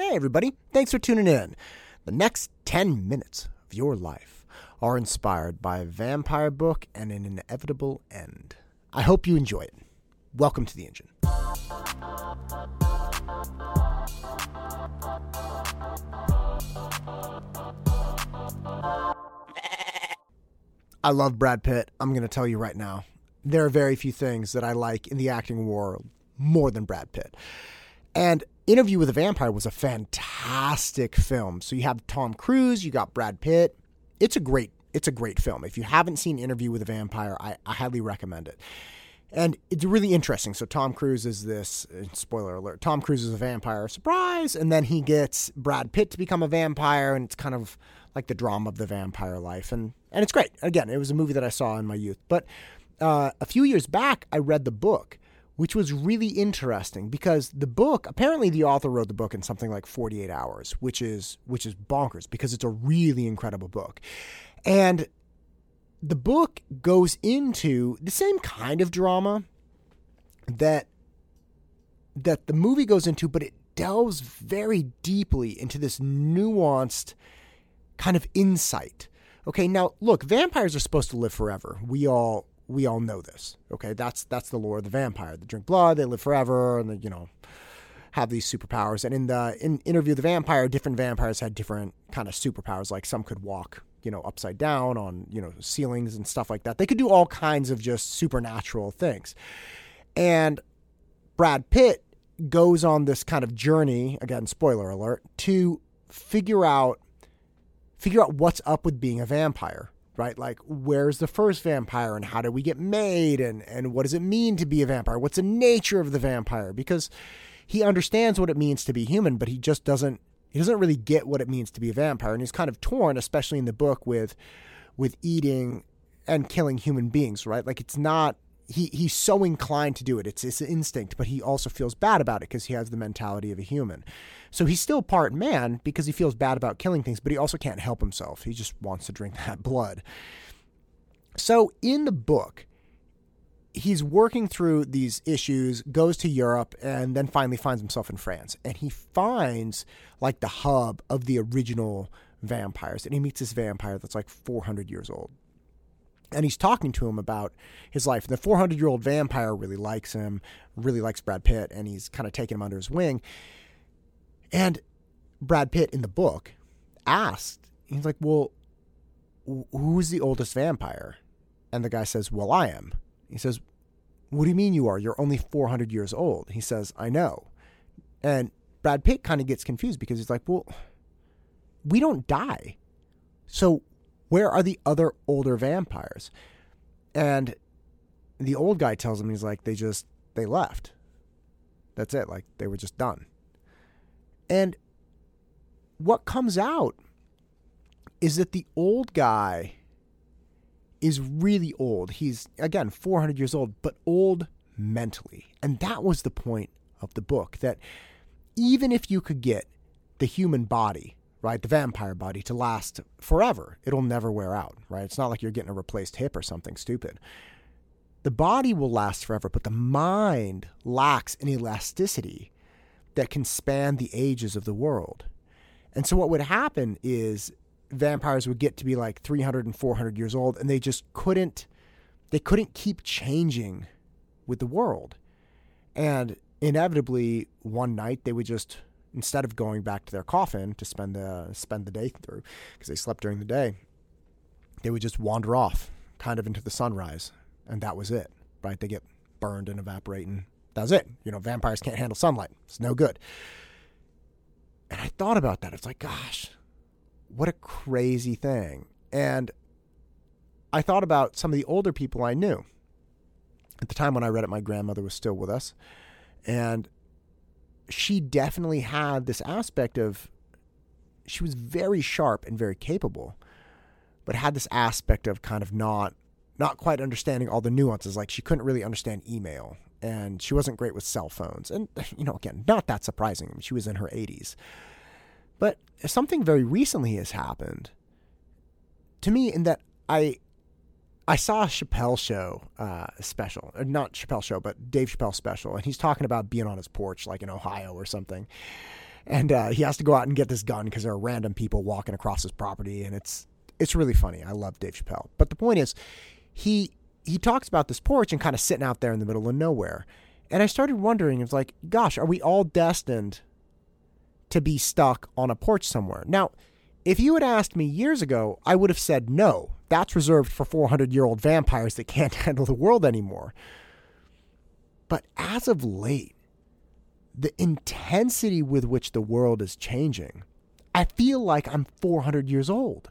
Hey, everybody, thanks for tuning in. The next 10 minutes of your life are inspired by a vampire book and an inevitable end. I hope you enjoy it. Welcome to the engine. I love Brad Pitt. I'm going to tell you right now. There are very few things that I like in the acting world more than Brad Pitt. And Interview with a Vampire was a fantastic film. So you have Tom Cruise, you got Brad Pitt. It's a great it's a great film. If you haven't seen Interview with a Vampire, I, I highly recommend it. And it's really interesting. So Tom Cruise is this spoiler alert. Tom Cruise is a vampire, surprise, and then he gets Brad Pitt to become a vampire, and it's kind of like the drama of the vampire life, and and it's great. Again, it was a movie that I saw in my youth. But uh, a few years back, I read the book, which was really interesting because the book apparently the author wrote the book in something like 48 hours, which is which is bonkers because it's a really incredible book, and the book goes into the same kind of drama that that the movie goes into, but it delves very deeply into this nuanced kind of insight. Okay, now look, vampires are supposed to live forever. We all we all know this. Okay, that's that's the lore of the vampire. They drink blood, they live forever, and they, you know have these superpowers. And in the in interview the vampire, different vampires had different kind of superpowers. Like some could walk, you know, upside down on you know ceilings and stuff like that. They could do all kinds of just supernatural things. And Brad Pitt goes on this kind of journey again, spoiler alert, to figure out figure out what's up with being a vampire right? Like, where's the first vampire and how did we get made and, and what does it mean to be a vampire? What's the nature of the vampire? Because he understands what it means to be human, but he just doesn't he doesn't really get what it means to be a vampire. And he's kind of torn, especially in the book, with with eating and killing human beings, right? Like it's not he he's so inclined to do it. It's his instinct, but he also feels bad about it because he has the mentality of a human. So he's still part man because he feels bad about killing things, but he also can't help himself. He just wants to drink that blood. So in the book, he's working through these issues, goes to Europe, and then finally finds himself in France. And he finds like the hub of the original vampires. And he meets this vampire that's like 400 years old. And he's talking to him about his life. The 400 year old vampire really likes him, really likes Brad Pitt, and he's kind of taking him under his wing. And Brad Pitt in the book asked, he's like, Well, who's the oldest vampire? And the guy says, Well, I am. He says, What do you mean you are? You're only 400 years old. He says, I know. And Brad Pitt kind of gets confused because he's like, Well, we don't die. So where are the other older vampires? And the old guy tells him, He's like, They just, they left. That's it. Like, they were just done. And what comes out is that the old guy is really old. He's, again, 400 years old, but old mentally. And that was the point of the book that even if you could get the human body, right, the vampire body to last forever, it'll never wear out, right? It's not like you're getting a replaced hip or something stupid. The body will last forever, but the mind lacks an elasticity that can span the ages of the world. And so what would happen is vampires would get to be like 300 and 400 years old and they just couldn't they couldn't keep changing with the world. And inevitably one night they would just instead of going back to their coffin to spend the spend the day through because they slept during the day, they would just wander off kind of into the sunrise and that was it. Right? They get burned and evaporate and that's it. You know, vampires can't handle sunlight. It's no good. And I thought about that. It's like, gosh, what a crazy thing. And I thought about some of the older people I knew. At the time when I read it, my grandmother was still with us. And she definitely had this aspect of, she was very sharp and very capable, but had this aspect of kind of not not quite understanding all the nuances. Like she couldn't really understand email and she wasn't great with cell phones. And, you know, again, not that surprising. She was in her 80s. But something very recently has happened to me in that I I saw a Chappelle show uh, special, uh, not Chappelle show, but Dave Chappelle special, and he's talking about being on his porch, like in Ohio or something. and uh, he has to go out and get this gun because there are random people walking across his property, and it's it's really funny. I love Dave Chappelle, but the point is, he he talks about this porch and kind of sitting out there in the middle of nowhere, and I started wondering, it's like, gosh, are we all destined to be stuck on a porch somewhere? Now, if you had asked me years ago, I would have said no. That's reserved for 400 year old vampires that can't handle the world anymore. But as of late, the intensity with which the world is changing, I feel like I'm 400 years old.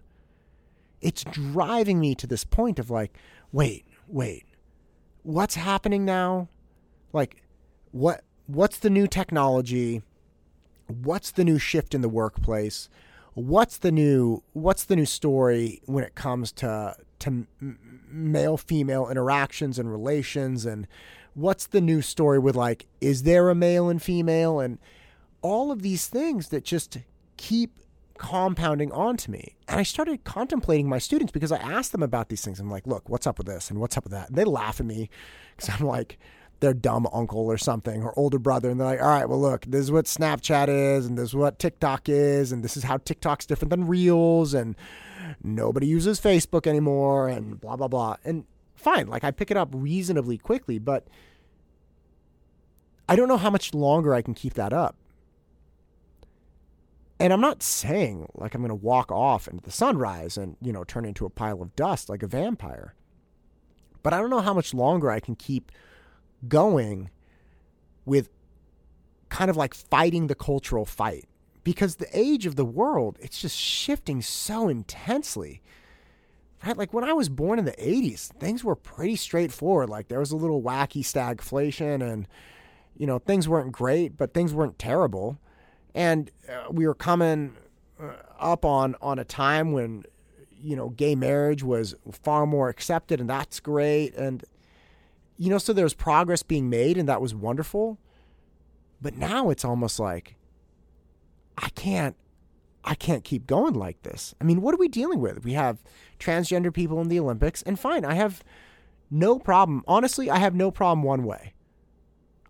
It's driving me to this point of like, wait, wait, what's happening now? Like, what what's the new technology? What's the new shift in the workplace? What's the new what's the new story when it comes to to male female interactions and relations and what's the new story with like is there a male and female and all of these things that just keep compounding onto me. And I started contemplating my students because I asked them about these things. I'm like, look, what's up with this and what's up with that? And they laugh at me because I'm like their dumb uncle or something or older brother. And they're like, all right, well, look, this is what Snapchat is and this is what TikTok is. And this is how TikTok's different than Reels. And nobody uses Facebook anymore and blah, blah, blah. And fine. Like I pick it up reasonably quickly, but I don't know how much longer I can keep that up. And I'm not saying like I'm going to walk off into the sunrise and, you know, turn into a pile of dust like a vampire. But I don't know how much longer I can keep going with kind of like fighting the cultural fight because the age of the world, it's just shifting so intensely right? Like when I was born in the 80s, things were pretty straightforward. Like there was a little wacky stagflation and, you know, things weren't great, but things weren't terrible. And uh, we were coming uh, up on, on a time when, you know, gay marriage was far more accepted and that's great. And, you know, so there was progress being made and that was wonderful. But now it's almost like I can't I can't keep going like this. I mean, what are we dealing with? We have transgender people in the Olympics, and fine, I have no problem. Honestly, I have no problem one way.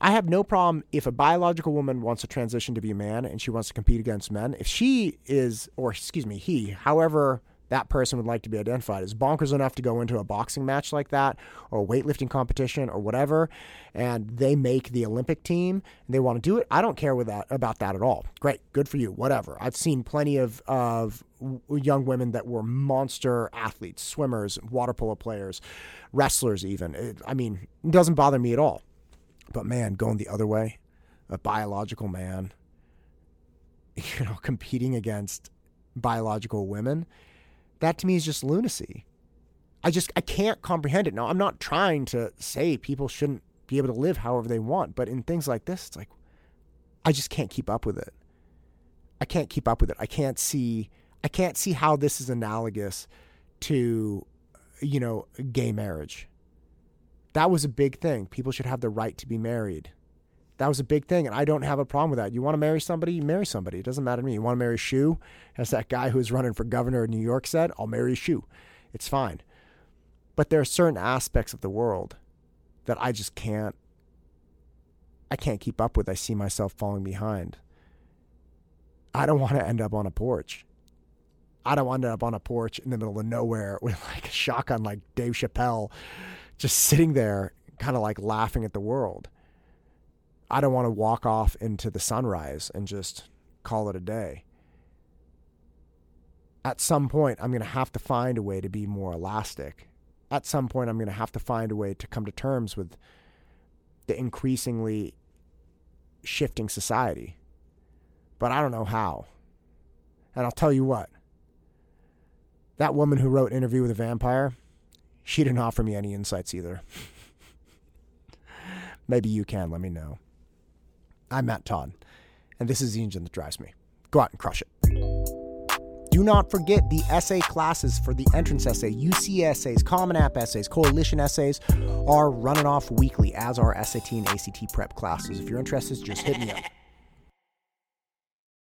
I have no problem if a biological woman wants to transition to be a man and she wants to compete against men. If she is, or excuse me, he, however that person would like to be identified as bonkers enough to go into a boxing match like that or weightlifting competition or whatever and they make the olympic team and they want to do it. I don't care with that about that at all. Great good for you whatever. I've seen plenty of of young women that were monster athletes swimmers water polo players wrestlers even. It, i mean it doesn't bother me at all. But man going the other way a biological man you know competing against biological women that to me is just lunacy. I just I can't comprehend it. Now, I'm not trying to say people shouldn't be able to live however they want, but in things like this, it's like I just can't keep up with it. I can't keep up with it. I can't see I can't see how this is analogous to you know, gay marriage. That was a big thing. People should have the right to be married. That was a big thing, and I don't have a problem with that. You want to marry somebody, marry somebody. It doesn't matter to me. You want to marry shoe, as that guy who's running for governor of New York said, I'll marry shoe. It's fine. But there are certain aspects of the world that I just can't I can't keep up with. I see myself falling behind. I don't want to end up on a porch. I don't want to end up on a porch in the middle of nowhere with like a shotgun like Dave Chappelle just sitting there kind of like laughing at the world. I don't want to walk off into the sunrise and just call it a day. At some point, I'm going to have to find a way to be more elastic. At some point, I'm going to have to find a way to come to terms with the increasingly shifting society. But I don't know how. And I'll tell you what that woman who wrote Interview with a Vampire, she didn't offer me any insights either. Maybe you can, let me know. I'm Matt Todd, and this is the engine that drives me. Go out and crush it. Do not forget the essay classes for the entrance essay, UC essays, Common App essays, Coalition essays are running off weekly, as are SAT and ACT prep classes. If you're interested, just hit me up.